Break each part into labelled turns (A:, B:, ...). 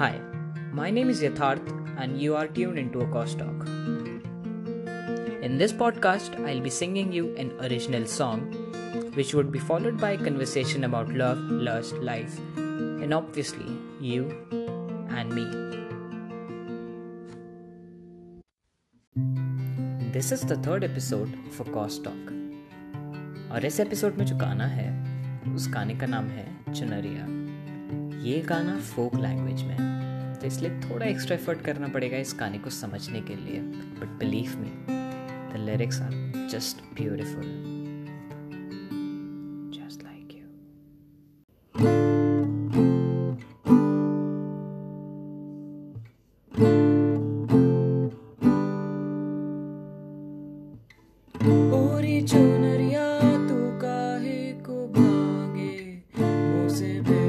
A: Hi, my name is Yatharth, and you are tuned into a Cost Talk. In this podcast, I'll be singing you an original song, which would be followed by a conversation about love, lust, life, and obviously you and me. This is the third episode for Cost Talk. और इस episode में जो गाना है उस गाने का नाम है चुनरिया ये गाना फोक लैंग्वेज में है। तो इसलिए थोड़ा एक्स्ट्रा एफर्ट करना पड़ेगा इस गाने को समझने के लिए। But believe me the lyrics are just beautiful कितनी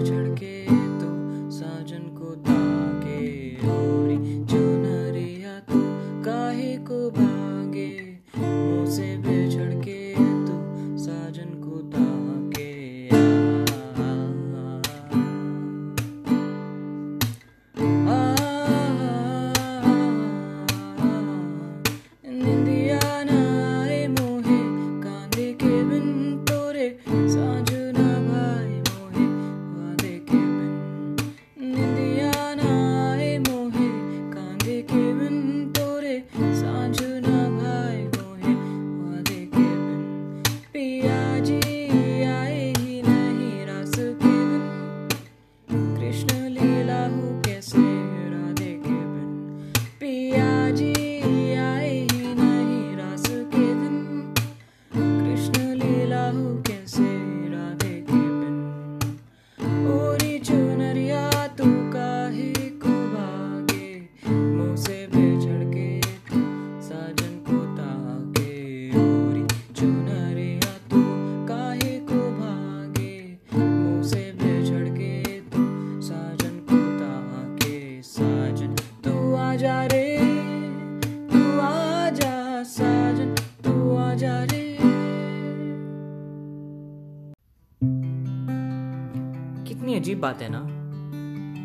A: अजीब बात है ना,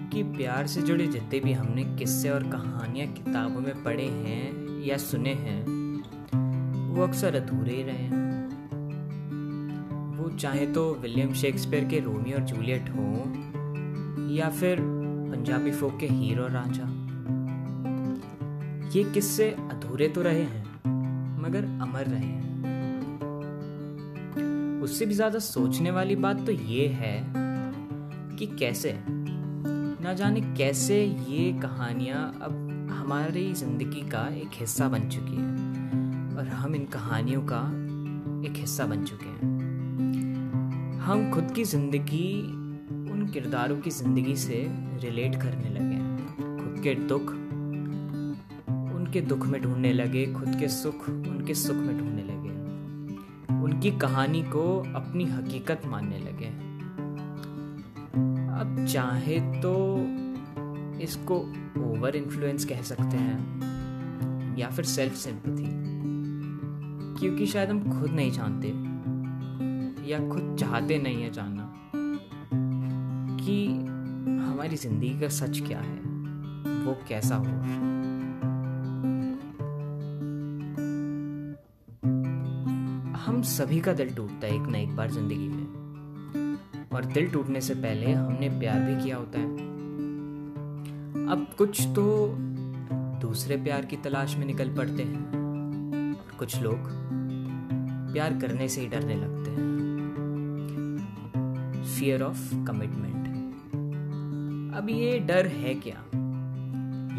A: कि प्यार से जुड़े जितने भी हमने किस्से और कहानियाँ किताबों में पढ़े हैं या सुने हैं, वो अक्सर अधूरे ही रहे हैं। वो चाहे तो विलियम शेक्सपियर के रोमियो और जूलियट हो, या फिर पंजाबी फोक के हीरो राजा। ये किस्से अधूरे तो रहे हैं, मगर अमर रहे हैं। उससे भी ज़्यादा सोचने वाली बात तो ये है कि कैसे? ना जाने कैसे ये कहानियाँ अब हमारी ज़िंदगी का एक हिस्सा बन चुकी है और हम इन कहानियों का एक हिस्सा बन चुके हैं। हम खुद की ज़िंदगी उन किरदारों की ज़िंदगी से रिलेट करने लगे हैं। खुद के दुख उनके दुख में ढूँढने लगे, खुद के सुख उनके सुख में ढूँढने लगे। उनकी कहानी को अपनी हकीकत मानने लगे अब चाहे तो इसको ओवर इन्फ्लुएंस कह सकते हैं, या फिर सेल्फ सिंपथी क्योंकि शायद हम खुद नहीं जानते, या खुद चाहते नहीं है जानना, कि हमारी ज़िंदगी का सच क्या है, वो कैसा हुआ हम सभी का दिल टूटता है एक ना एक बार ज़िंदगी में। और दिल टूटने से पहले हमने प्यार भी किया होता है। अब कुछ तो दूसरे प्यार की तलाश में निकल पड़ते हैं। और कुछ लोग प्यार करने से ही डरने लगते हैं। फियर ऑफ़ कमिटमेंट अब ये डर है क्या?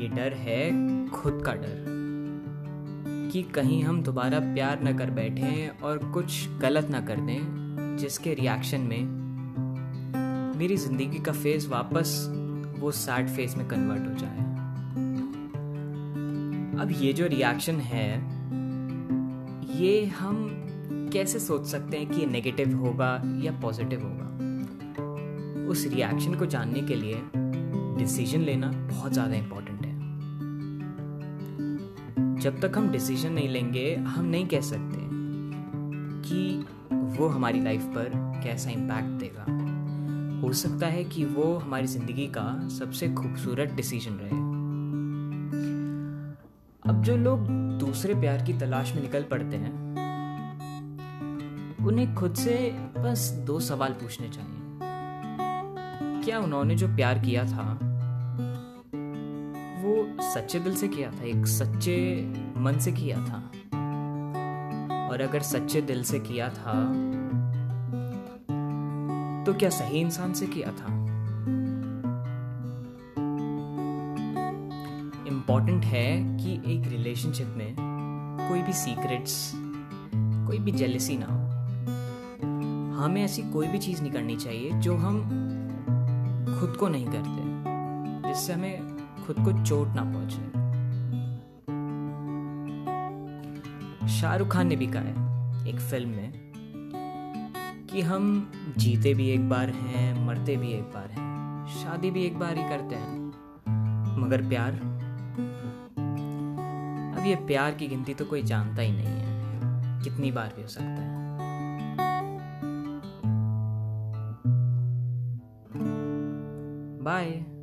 A: ये डर है खुद का डर कि कहीं हम दोबारा प्यार न कर बैठे और कुछ गलत ना कर दें, जिसके रिएक्शन में मेरी ज़िंदगी का फ़ेज़ वापस वो सैड फ़ेज़ में कन्वर्ट हो जाए। अब ये जो रिएक्शन है, ये हम कैसे सोच सकते हैं कि ये नेगेटिव होगा या पॉजिटिव होगा? उस रिएक्शन को जानने के लिए डिसीज़न लेना बहुत ज़्यादा इंपॉर्टेंट है। जब तक हम डिसीज़न नहीं लेंगे, हम नहीं कह सकते कि वो हमारी लाइफ पर कैसा इम्पैक्ट देगा। हो सकता है कि वो हमारी ज़िंदगी का सबसे खूबसूरत डिसीज़न रहे। अब जो लोग दूसरे प्यार की तलाश में निकल पड़ते हैं, उन्हें खुद से बस दो सवाल पूछने चाहिए। क्या उन्होंने जो प्यार किया था, वो सच्चे दिल से किया था, एक सच्चे मन से किया था? और अगर सच्चे दिल से किया था तो क्या सही इंसान से किया था? इंपॉर्टेंट है कि एक रिलेशनशिप में कोई भी सीक्रेट्स कोई भी जेलसी ना हो। हमें ऐसी कोई भी चीज़ नहीं करनी चाहिए जो हम खुद को नहीं करते, जिससे हमें खुद को चोट ना पहुँचे। शाहरुख खान ने भी कहा है, एक फ़िल्म में कि हम जीते भी एक बार हैं, मरते भी एक बार हैं, शादी भी एक बार ही करते हैं। मगर प्यार? अब ये प्यार की गिनती तो कोई जानता ही नहीं है, कितनी बार भी हो सकता है। Bye.